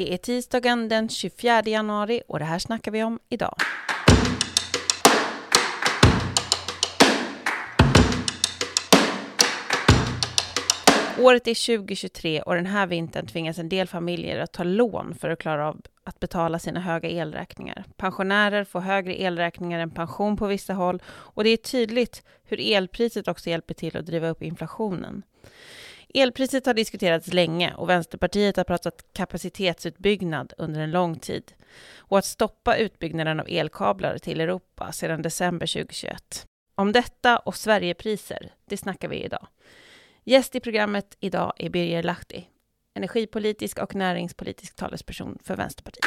Det är tisdagen den 24 januari och det här snackar vi om idag. Året är 2023 och den här vintern tvingas en del familjer att ta lån för att klara av att betala sina höga elräkningar. Pensionärer får högre elräkningar än pension på vissa håll och det är tydligt hur elpriset också hjälper till att driva upp inflationen. Elpriset har diskuterats länge och Vänsterpartiet har pratat kapacitetsutbyggnad under en lång tid och att stoppa utbyggnaden av elkablar till Europa sedan december 2021. Om detta och Sverigepriser, det snackar vi idag. Gäst i programmet idag är Birger Lahti, energipolitisk och näringspolitisk talesperson för Vänsterpartiet.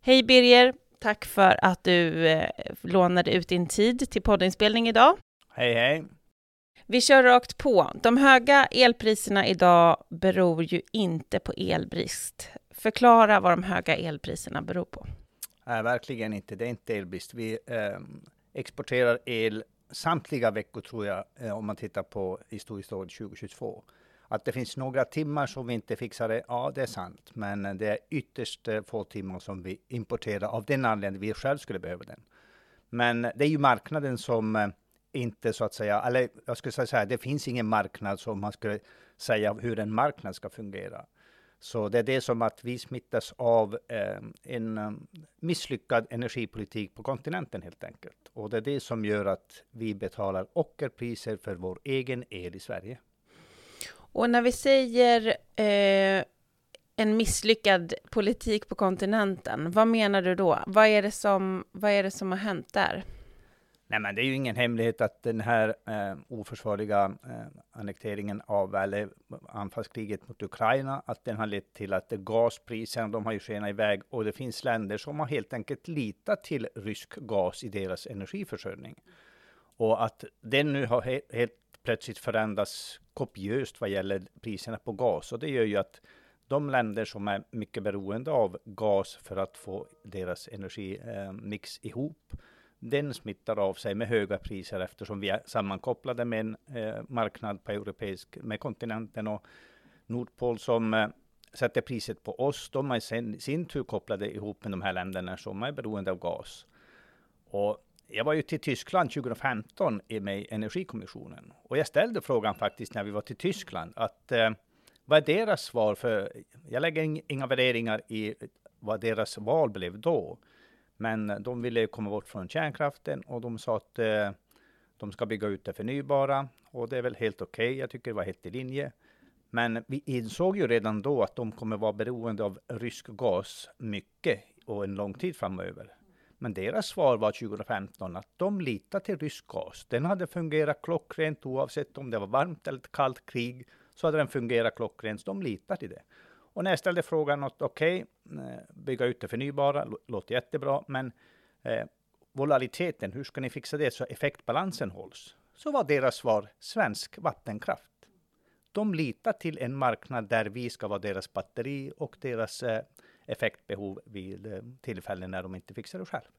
Hej Birger, tack för att du eh, lånade ut din tid till poddinspelning idag. Hej hej. Vi kör rakt på. De höga elpriserna idag beror ju inte på elbrist. Förklara vad de höga elpriserna beror på. Nej, verkligen inte. Det är inte elbrist. Vi eh, exporterar el samtliga veckor tror jag, eh, om man tittar på historiskt år 2022. Att det finns några timmar som vi inte fixar det, ja det är sant. Men eh, det är ytterst eh, få timmar som vi importerar av den anledningen vi själv skulle behöva den. Men det är ju marknaden som eh, inte så att säga, eller jag skulle säga så här, det finns ingen marknad som man skulle säga hur en marknad ska fungera. Så det är det som att vi smittas av eh, en eh, misslyckad energipolitik på kontinenten helt enkelt. Och det är det som gör att vi betalar ockerpriser för vår egen el i Sverige. Och när vi säger eh, en misslyckad politik på kontinenten, vad menar du då? Vad är det som, vad är det som har hänt där? Nej, men det är ju ingen hemlighet att den här eh, oförsvarliga eh, annekteringen av, eller anfallskriget mot Ukraina, att den har lett till att gaspriserna, de har ju skenat iväg och det finns länder som har helt enkelt litat till rysk gas i deras energiförsörjning. Och att den nu har he helt plötsligt förändrats kopiöst vad gäller priserna på gas och det gör ju att de länder som är mycket beroende av gas för att få deras energimix eh, ihop, den smittar av sig med höga priser eftersom vi är sammankopplade med en eh, marknad på europeisk, med kontinenten och Nordpol som eh, sätter priset på oss. De är sen, sin tur kopplade ihop med de här länderna som är beroende av gas. Och jag var ju till Tyskland 2015 med Energikommissionen och jag ställde frågan faktiskt när vi var till Tyskland att eh, vad är deras svar? För jag lägger inga värderingar i vad deras val blev då. Men de ville komma bort från kärnkraften och de sa att eh, de ska bygga ut det förnybara och det är väl helt okej. Okay. Jag tycker det var helt i linje. Men vi insåg ju redan då att de kommer vara beroende av rysk gas mycket och en lång tid framöver. Men deras svar var 2015 att de litar till rysk gas. Den hade fungerat klockrent oavsett om det var varmt eller kallt krig, så hade den fungerat klockrent. De litar till det. Och när jag ställde frågan att okej, okay, bygga ut det förnybara, låter jättebra, men eh, volatiliteten, hur ska ni fixa det så effektbalansen hålls? Så var deras svar svensk vattenkraft. De litar till en marknad där vi ska vara deras batteri och deras eh, effektbehov vid eh, tillfällen när de inte fixar det själv.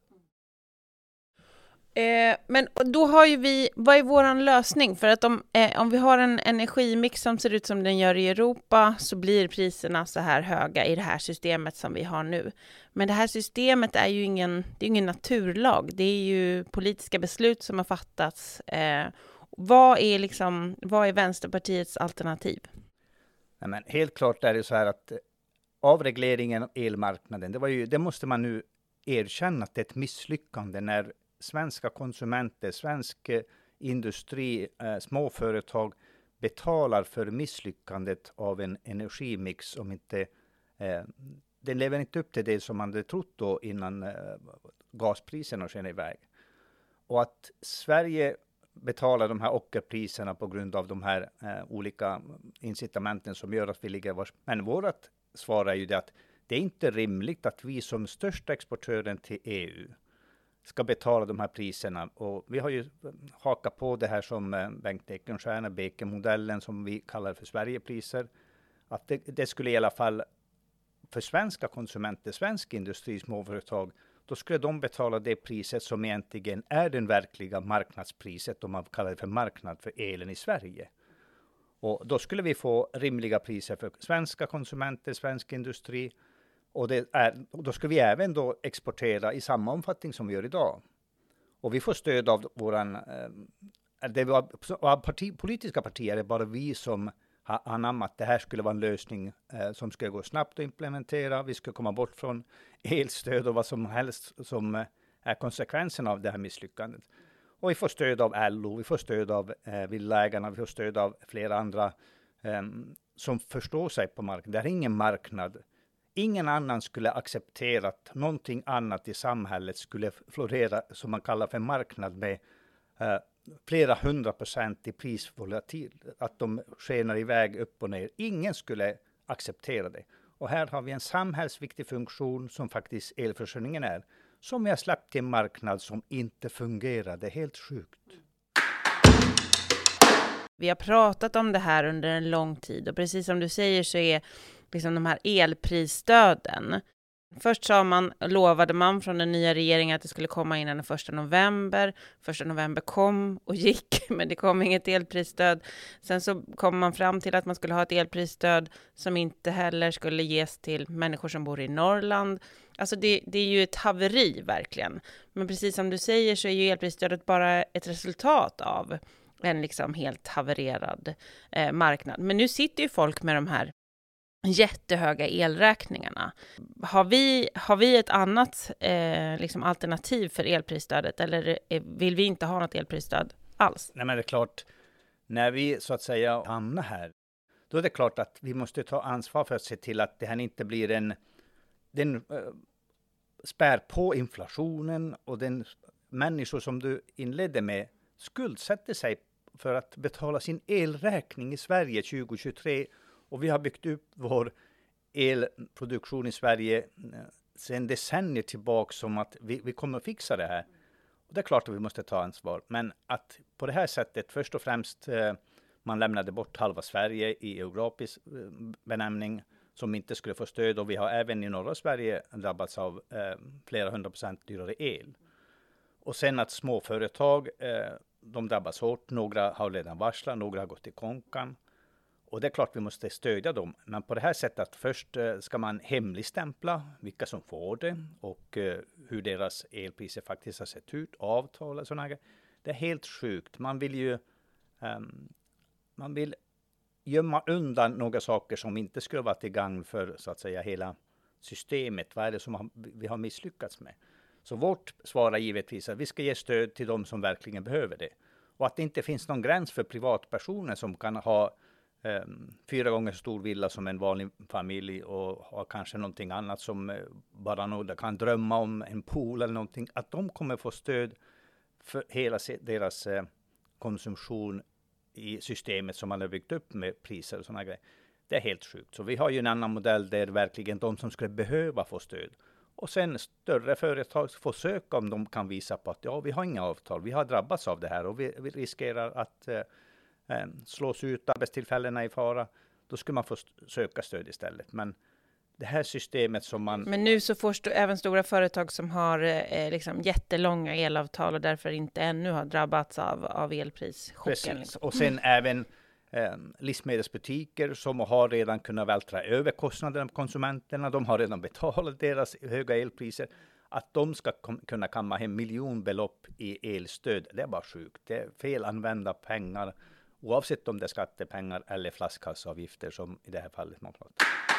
Eh, men då har ju vi, vad är vår lösning? För att om, eh, om vi har en energimix som ser ut som den gör i Europa så blir priserna så här höga i det här systemet som vi har nu. Men det här systemet är ju ingen, det är ingen naturlag, det är ju politiska beslut som har fattats. Eh, vad, är liksom, vad är Vänsterpartiets alternativ? Nej, men helt klart är det så här att eh, avregleringen av elmarknaden, det, var ju, det måste man nu erkänna att det är ett misslyckande när svenska konsumenter, svensk eh, industri, eh, småföretag betalar för misslyckandet av en energimix som inte eh, den lever inte upp till det som man hade trott då innan eh, gaspriserna sken iväg. Och att Sverige betalar de här ockerpriserna på grund av de här eh, olika incitamenten som gör att vi ligger var. Men vårt svar är ju det att det är inte rimligt att vi som största exportören till EU ska betala de här priserna. Och vi har ju eh, hakat på det här som eh, Bengt Ekenstierna, Bekenmodellen, som vi kallar för Sverigepriser. Att det, det, skulle i alla fall för svenska konsumenter, svensk industri, småföretag, då skulle de betala det priset som egentligen är det verkliga marknadspriset, om man kallar det för marknad för elen i Sverige. Och då skulle vi få rimliga priser för svenska konsumenter, svensk industri. Och det är, då ska vi även då exportera i samma omfattning som vi gör idag. Och vi får stöd av våran, eh, det var, av parti, politiska partier, det är bara vi som har anammat det här skulle vara en lösning eh, som skulle gå snabbt att implementera. Vi skulle komma bort från elstöd och vad som helst som eh, är konsekvensen av det här misslyckandet. Och vi får stöd av LO, vi får stöd av eh, Villaägarna, vi får stöd av flera andra eh, som förstår sig på marknaden. Det här är ingen marknad. Ingen annan skulle acceptera att någonting annat i samhället skulle florera som man kallar för marknad med eh, flera hundra procent i prisvolatil, att de skenar iväg upp och ner. Ingen skulle acceptera det. Och här har vi en samhällsviktig funktion som faktiskt elförsörjningen är, som vi har släppt till en marknad som inte fungerar. Det är helt sjukt. Vi har pratat om det här under en lång tid och precis som du säger så är liksom de här elprisstöden Först sa man, lovade man från den nya regeringen att det skulle komma innan den första november. Första november kom och gick, men det kom inget elprisstöd. Sen så kom man fram till att man skulle ha ett elprisstöd som inte heller skulle ges till människor som bor i Norrland. Alltså det, det är ju ett haveri verkligen. Men precis som du säger så är ju elprisstödet bara ett resultat av en liksom helt havererad eh, marknad. Men nu sitter ju folk med de här jättehöga elräkningarna. Har vi, har vi ett annat eh, liksom alternativ för elprisstödet eller vill vi inte ha något elprisstöd alls? Nej, men det är klart, när vi så att säga hamnar här, då är det klart att vi måste ta ansvar för att se till att det här inte blir en... Den eh, spär på inflationen och den människor som du inledde med skuldsätter sig för att betala sin elräkning i Sverige 2023 och vi har byggt upp vår elproduktion i Sverige eh, sedan decennier tillbaka som att vi, vi kommer att fixa det här. Och det är klart att vi måste ta ansvar, men att på det här sättet först och främst eh, man lämnade bort halva Sverige i geografisk eh, benämning som inte skulle få stöd och vi har även i norra Sverige drabbats av eh, flera hundra procent dyrare el. Och sen att småföretag, eh, de drabbas hårt. Några har redan varslat, några har gått i konkan. Och det är klart vi måste stödja dem. Men på det här sättet att först eh, ska man hemligstämpla vilka som får det och eh, hur deras elpriser faktiskt har sett ut, avtal och sådana grejer. Det är helt sjukt. Man vill ju um, man vill gömma undan några saker som inte skulle vara till gagn för så att säga hela systemet. Vad är det som vi har misslyckats med? Så vårt svar är givetvis att vi ska ge stöd till de som verkligen behöver det. Och att det inte finns någon gräns för privatpersoner som kan ha Ehm, fyra gånger så stor villa som en vanlig familj och har kanske någonting annat som eh, bara några kan drömma om, en pool eller någonting, att de kommer få stöd för hela deras eh, konsumtion i systemet som man har byggt upp med priser och sådana grejer. Det är helt sjukt. Så vi har ju en annan modell där verkligen de som skulle behöva få stöd och sen större företag får söka om de kan visa på att ja, vi har inga avtal, vi har drabbats av det här och vi, vi riskerar att eh, eh, slås ut, arbetstillfällena i fara, då skulle man få söka stöd istället. Men det här systemet som man... Men nu så får st även stora företag som har eh, liksom jättelånga elavtal och därför inte ännu har drabbats av, av elprischocken. Liksom. Och sen även eh, livsmedelsbutiker som har redan kunnat vältra över kostnaderna på konsumenterna. De har redan betalat deras höga elpriser. Att de ska kunna kamma hem miljonbelopp i elstöd, det är bara sjukt. Det är felanvända pengar oavsett om det är skattepengar eller flaskhalsavgifter som i det här fallet man pratar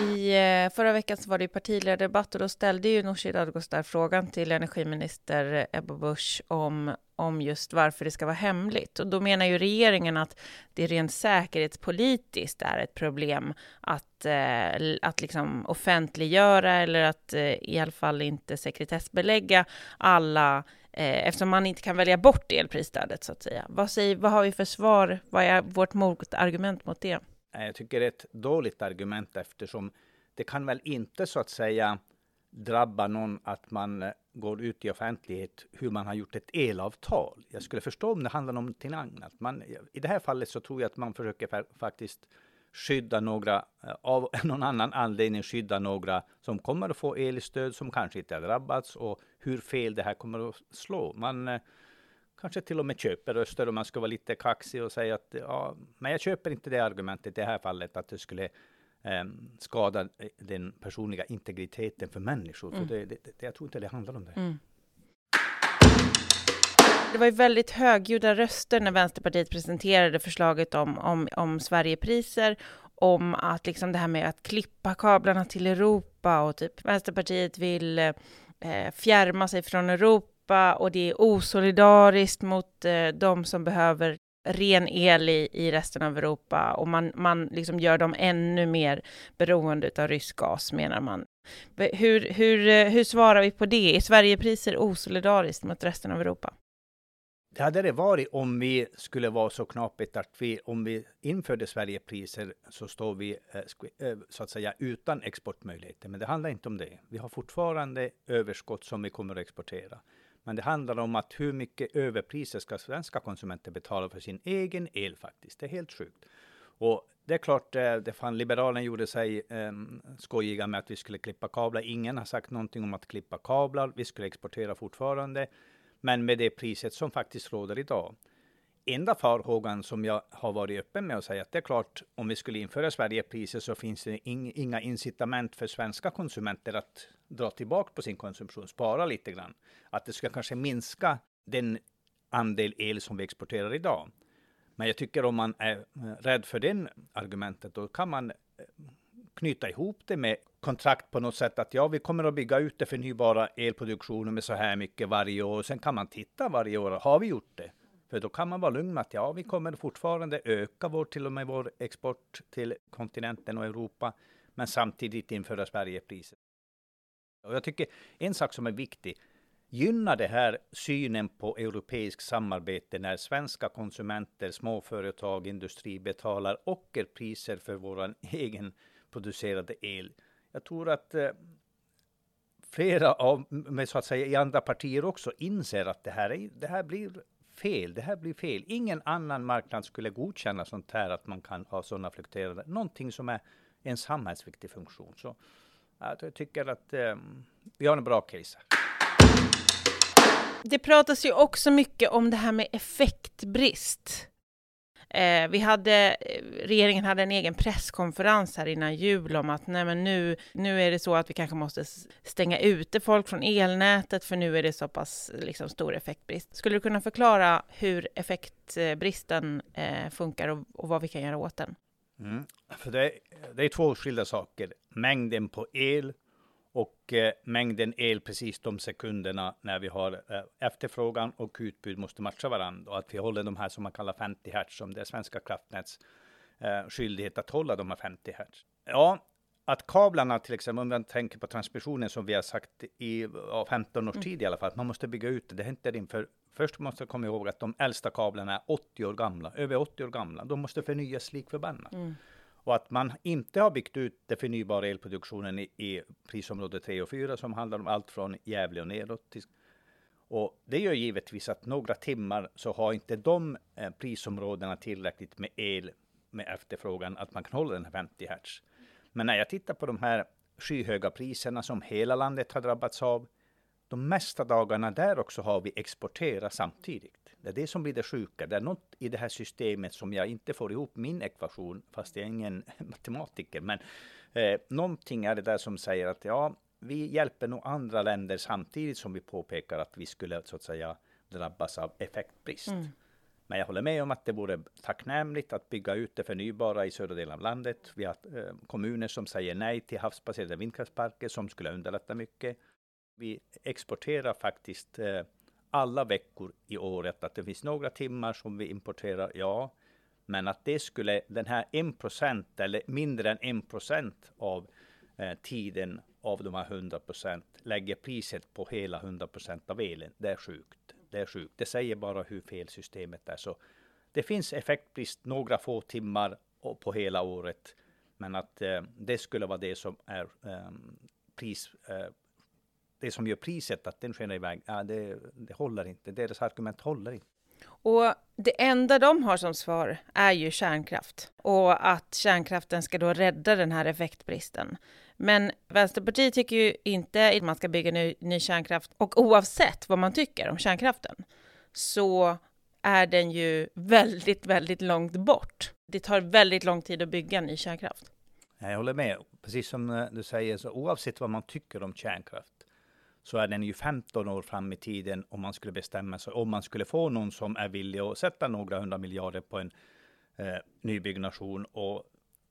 i eh, förra veckan så var det partiledardebatt och då ställde ju Nooshi Dadgostar frågan till energiminister Ebba Busch om, om just varför det ska vara hemligt. Och då menar ju regeringen att det rent säkerhetspolitiskt är ett problem att, eh, att liksom offentliggöra eller att eh, i alla fall inte sekretessbelägga alla eftersom man inte kan välja bort elprisstödet så att säga. Vad, säger, vad har vi för svar? Vad är vårt motargument mot det? Jag tycker det är ett dåligt argument eftersom det kan väl inte så att säga drabba någon att man eh, går ut i offentlighet hur man har gjort ett elavtal. Jag skulle förstå om det handlar om någonting annat. Man, eh, I det här fallet så tror jag att man försöker faktiskt skydda några, eh, av någon annan anledning skydda några som kommer att få elstöd som kanske inte har drabbats och hur fel det här kommer att slå. Man, eh, kanske till och med köper röster om man ska vara lite kaxig och säga att ja, men jag köper inte det argumentet i det här fallet att det skulle eh, skada den personliga integriteten för människor. Mm. För det, det, det, jag tror inte det handlar om det. Mm. Det var ju väldigt högljudda röster när Vänsterpartiet presenterade förslaget om, om, om Sverigepriser, om att liksom det här med att klippa kablarna till Europa och typ Vänsterpartiet vill eh, fjärma sig från Europa och det är osolidariskt mot eh, de som behöver ren el i, i resten av Europa och man, man liksom gör dem ännu mer beroende av rysk gas, menar man. Hur, hur, eh, hur svarar vi på det? Är Sverigepriser osolidariskt mot resten av Europa? Det hade det varit om vi skulle vara så knapigt att vi, om vi införde Sverigepriser så står vi eh, eh, så att säga utan exportmöjligheter. Men det handlar inte om det. Vi har fortfarande överskott som vi kommer att exportera. Men det handlar om att hur mycket överpriser ska svenska konsumenter betala för sin egen el faktiskt. Det är helt sjukt. Och det är klart, eh, det fan, Liberalen gjorde sig eh, skojiga med att vi skulle klippa kablar. Ingen har sagt någonting om att klippa kablar. Vi skulle exportera fortfarande men med det priset som faktiskt råder idag. Enda farhågan som jag har varit öppen med att säga att det är klart, om vi skulle införa Sverigepriser så finns det inga incitament för svenska konsumenter att dra tillbaka på sin konsumtion, spara lite grann. Att det ska kanske minska den andel el som vi exporterar idag. Men jag tycker om man är eh, rädd för den argumentet, då kan man eh, knyta ihop det med kontrakt på något sätt att ja, vi kommer att bygga ut det förnybara elproduktionen med så här mycket varje år. Sen kan man titta varje år, har vi gjort det? För då kan man vara lugn med att ja, vi kommer fortfarande öka vår, till och med vår export till kontinenten och Europa, men samtidigt införa Sverigepriset. Och jag tycker en sak som är viktig, gynnar det här synen på europeiskt samarbete när svenska konsumenter, småföretag, industri betalar ockerpriser för vår egen producerade el. Jag tror att eh, flera av, med så att säga i andra partier också inser att det här, är, det här blir fel. Det här blir fel. Ingen annan marknad skulle godkänna sånt här, att man kan ha sådana fluktuerande, någonting som är en samhällsviktig funktion. Så jag tycker att eh, vi har en bra case. Det pratas ju också mycket om det här med effektbrist. Eh, vi hade, eh, regeringen hade en egen presskonferens här innan jul om att nej men nu, nu är det så att vi kanske måste stänga ute folk från elnätet för nu är det så pass liksom, stor effektbrist. Skulle du kunna förklara hur effektbristen eh, funkar och, och, vad vi kan göra åt den? Mm. För det, det är två skilda saker. Mängden på el och eh, mängden el precis de sekunderna när vi har eh, efterfrågan och utbud måste matcha varandra och att vi håller de här som man kallar 50 hertz som det är Svenska kraftnäts eh, skyldighet att hålla de här 50 hertz. Ja, att kablarna till exempel, om man tänker på transmissionen som vi har sagt i ja, 15 års mm. tid i alla fall, att man måste bygga ut det. Det händer inför Först måste man komma ihåg att de äldsta kablarna är 80 år gamla, över 80 år gamla. De måste förnyas lik förbannat. Mm. Och att man inte har byggt ut den förnybara elproduktionen i, i prisområde 3 och 4 som handlar om allt från Gävle och neråt. Till, och det gör givetvis att några timmar så har inte de eh, prisområdena tillräckligt med el med efterfrågan att man kan hålla den här 50 hertz. Men när jag tittar på de här skyhöga priserna som hela landet har drabbats av, de mesta dagarna där också har vi exporterat samtidigt. Det är det som blir det sjuka. Det är något i det här systemet som jag inte får ihop min ekvation, fast jag är ingen matematiker. Men eh, någonting är det där som säger att ja, vi hjälper nog andra länder samtidigt som vi påpekar att vi skulle så att säga drabbas av effektbrist. Mm. Men jag håller med om att det vore tacknämligt att bygga ut det förnybara i södra delen av landet. Vi har eh, kommuner som säger nej till havsbaserade vindkraftsparker som skulle underlätta mycket. Vi exporterar faktiskt eh, alla veckor i året, att det finns några timmar som vi importerar, ja. Men att det skulle, den här 1 % eller mindre än 1 % av eh, tiden av de här 100 procent lägger priset på hela 100 procent av elen. Det är sjukt. Det är sjukt. Det säger bara hur fel systemet är. Så det finns effektbrist några få timmar på hela året. Men att eh, det skulle vara det som är ehm, eh, pris, det som gör priset, att den skenar iväg, ja, det, det håller inte. Deras argument håller inte. Och det enda de har som svar är ju kärnkraft och att kärnkraften ska då rädda den här effektbristen. Men Vänsterpartiet tycker ju inte att man ska bygga ny, ny kärnkraft och oavsett vad man tycker om kärnkraften så är den ju väldigt, väldigt långt bort. Det tar väldigt lång tid att bygga ny kärnkraft. Jag håller med. Precis som eh, du säger, så oavsett vad man tycker om kärnkraft så är den ju 15 år fram i tiden om man skulle bestämma sig, om man skulle få någon som är villig att sätta några hundra miljarder på en eh, nybyggnation och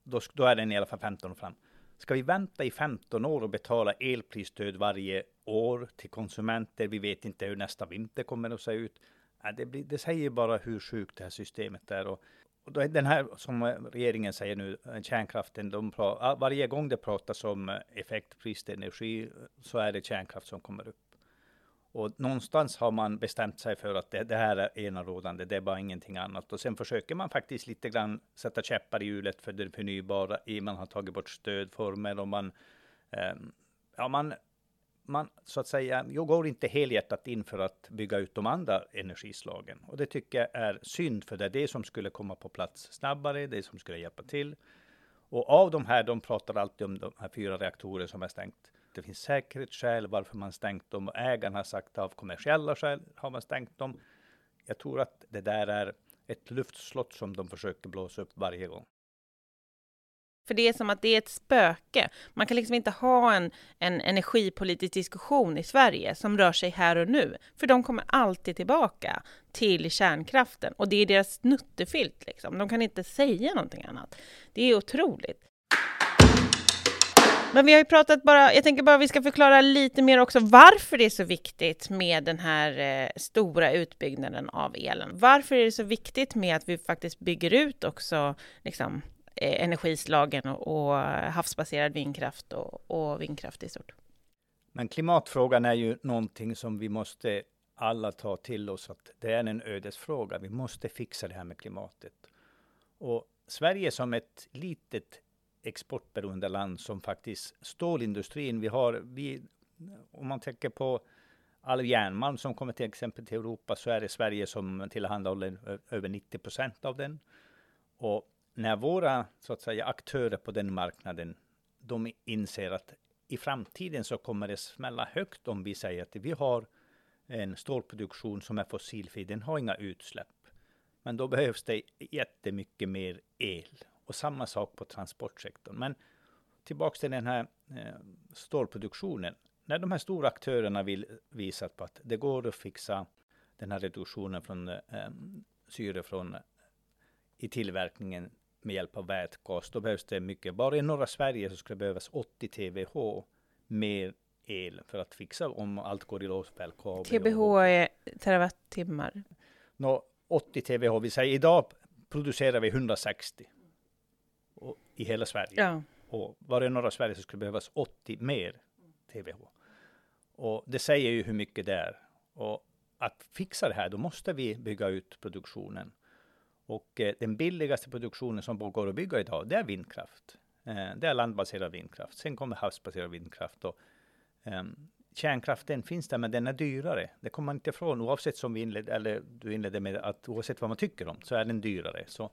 då, då, är den i alla fall 15 år fram. Ska vi vänta i 15 år och betala elprisstöd varje år till konsumenter? Vi vet inte hur nästa vinter kommer att se ut. Det, blir, det säger bara hur sjukt det här systemet är. Och, är den här, som eh, regeringen säger nu, eh, kärnkraften, de pratar, varje gång det pratas om eh, effektpris energi så är det kärnkraft som kommer upp. Och någonstans har man bestämt sig för att det, det här är enarådande, det är bara ingenting annat. Och sen försöker man faktiskt lite grann sätta käppar i hjulet för det förnybara. I man har tagit bort stödformer och man, eh, ja, man, man så att säga, jag går inte helhjärtat in för att bygga ut de andra energislagen. Och det tycker jag är synd, för det är det som skulle komma på plats snabbare, det som skulle hjälpa till. Och av de här, de pratar alltid om de här fyra reaktorer som är stängt. Det finns säkerhetsskäl varför man stängt dem och ägarna har sagt av kommersiella skäl har man stängt dem. Jag tror att det där är ett luftslott som de försöker blåsa upp varje gång. För det är som att det är ett spöke. Man kan liksom inte ha en, en energipolitisk diskussion i Sverige som rör sig här och nu, för de kommer alltid tillbaka till kärnkraften och det är deras snuttefilt. Liksom. De kan inte säga någonting annat. Det är otroligt. Men vi har ju pratat bara, jag tänker bara vi ska förklara lite mer också varför det är så viktigt med den här eh, stora utbyggnaden av elen. Varför är det så viktigt med att vi faktiskt bygger ut också liksom, Eh, energislagen och, och havsbaserad vindkraft och, och vindkraft i stort? Men klimatfrågan är ju någonting som vi måste alla ta till oss att det är en ödesfråga. Vi måste fixa det här med klimatet. Och Sverige som ett litet exportberoende land som faktiskt stålindustrin, vi har, vi, om man tänker på all järnmalm som kommer till exempel till Europa så är det Sverige som tillhandahåller över 90 procent av den. Och när våra så att säga aktörer på den marknaden, de inser att i framtiden så kommer det smälla högt om vi säger att vi har en stålproduktion som är fossilfri, den har inga utsläpp. Men då behövs det jättemycket mer el. Och samma sak på transportsektorn. Men tillbaks till den här eh, stålproduktionen. När de här stora aktörerna vill visa på att det går att fixa den här reduktionen från eh, eh syre från eh, i tillverkningen med hjälp av vätgas, då behövs det mycket. Bara i norra Sverige så skulle det behövas 80 TWh mer el för att fixa om allt går i lås på LKAB. TBH är terawattimmar. Nå, 80 TWh, vi säger idag producerar vi 160 och, i hela Sverige. Ja. Och bara i norra Sverige så skulle det behövas 80 mer TWh. Och det säger ju hur mycket det är. Och att fixa det här, då måste vi bygga ut produktionen. Och eh, den billigaste produktionen som går att bygga idag, det är vindkraft. Eh, det är landbaserad vindkraft. Sen kommer havsbaserad vindkraft. Och, eh, kärnkraften finns där, men den är dyrare. Det kommer man inte ifrån, oavsett som vi inledde, eller du inledde med att oavsett vad man tycker om, så är den dyrare. Så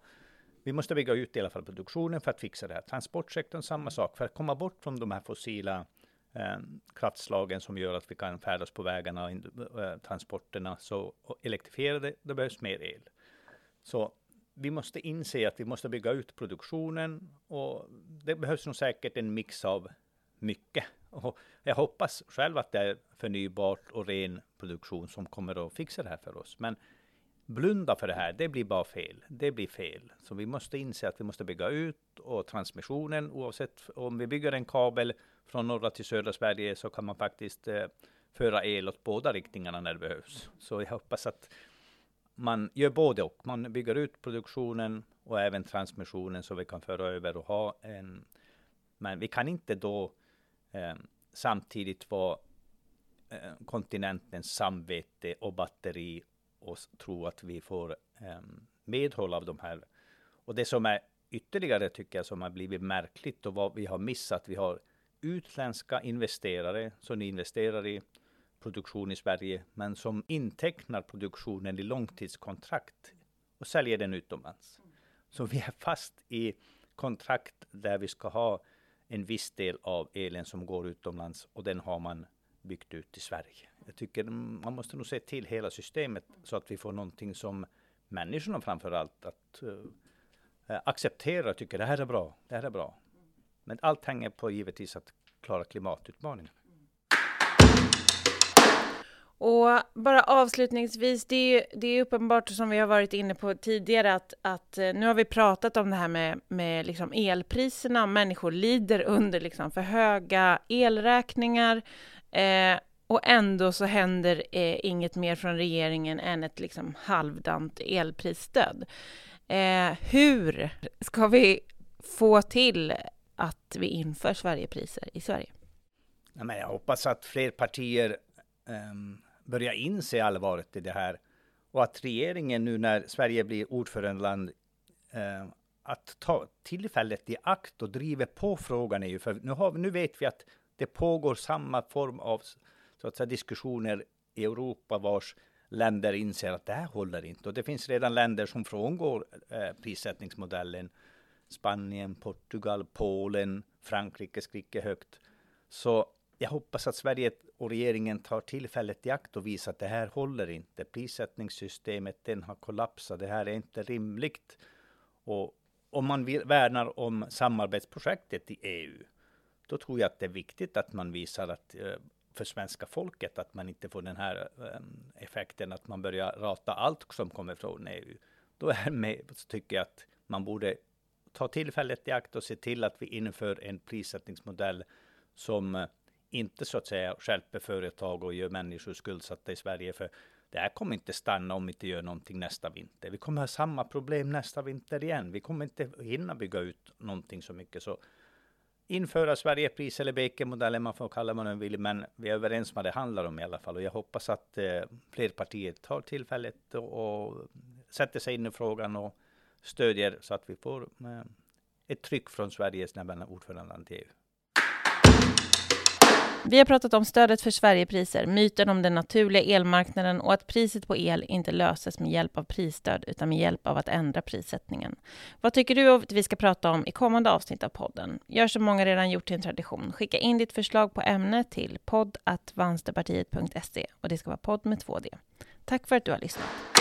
vi måste bygga ut i alla fall produktionen för att fixa det här. Transportsektorn, samma sak. För att komma bort från de här fossila eh, kraftslagen som gör att vi kan färdas på vägarna och eh, transporterna. Så elektrifiera det, det behövs mer el. Så vi måste inse att vi måste bygga ut produktionen och det behövs nog säkert en mix av mycket. Och jag hoppas själv att det är förnybart och ren produktion som kommer att fixa det här för oss. Men blunda för det här, det blir bara fel. Det blir fel. Så vi måste inse att vi måste bygga ut och transmissionen, oavsett om vi bygger en kabel från norra till södra Sverige så kan man faktiskt eh, föra el åt båda riktningarna när det behövs. Så jag hoppas att man gör både och. Man bygger ut produktionen och även transmissionen så vi kan föra över och ha en. Men vi kan inte då eh, samtidigt vara eh, kontinentens samvete och batteri och tro att vi får eh, medhåll av de här. Och det som är ytterligare tycker jag som har blivit märkligt och vad vi har missat. Vi har utländska investerare som investerar i produktion i Sverige, men som intecknar produktionen i långtidskontrakt och säljer den utomlands. Så vi är fast i kontrakt där vi ska ha en viss del av elen som går utomlands och den har man byggt ut i Sverige. Jag tycker man måste nog se till hela systemet så att vi får någonting som människorna framför allt att äh, acceptera och tycker det här är bra, det här är bra. Men allt hänger på givetvis att klara klimatutmaningen. Och bara avslutningsvis, det är, det är uppenbart som vi har varit inne på tidigare att, att eh, nu har vi pratat om det här med, med liksom elpriserna, människor lider under liksom för höga elräkningar eh, och ändå så händer eh, inget mer från regeringen än ett liksom halvdant elprisstöd. Eh, hur ska vi få till att vi inför Sverigepriser i Sverige? Jag hoppas att fler partier Ehm, um, börjar inse allvaret i det här och att regeringen nu när Sverige blir ordförandeland uh, att ta tillfället i akt och driva på frågan är ju För nu, har, nu vet vi att det pågår samma form av så att säga, diskussioner i Europa vars länder inser att det här håller inte. Och det finns redan länder som frångår eh, prissättningsmodellen. Spanien, Portugal, Polen, Frankrike skriker högt. Så jag hoppas att Sverige och regeringen tar tillfället i akt och visar att det här håller inte. Prissättningssystemet, den har kollapsat. Det här är inte rimligt. Och om man vill, värnar om samarbetsprojektet i EU, då tror jag att det är viktigt att man visar att eh, för svenska folket att man inte får den här ehm, effekten att man börjar rata allt som kommer från EU. Då är med, så tycker jag att man borde ta tillfället i akt och se till att vi inför en prissättningsmodell som eh, inte så att säga skärper företag och gör människor skuldsatta i Sverige. För det här kommer inte stanna om vi inte gör någonting nästa vinter. Vi kommer ha samma problem nästa vinter igen. Vi kommer inte hinna bygga ut någonting så mycket. Så införa Sverigepris eller Bekenmodellen, man får kalla vad man vill, men vi är överens om vad det handlar om i alla fall. Och jag hoppas att eh, fler partier tar tillfället och, och sätter sig in i frågan och stödjer så att vi får eh, ett tryck från Sveriges ordförandeland till EU. Vi har pratat om stödet för Sverigepriser, myten om den naturliga elmarknaden och att priset på el inte löses med hjälp av prisstöd utan med hjälp av att ändra prissättningen. Vad tycker du att vi ska prata om i kommande avsnitt av podden? Gör som många redan gjort till en tradition. Skicka in ditt förslag på ämne till podd.vänsterpartiet.se och det ska vara podd med två D. Tack för att du har lyssnat.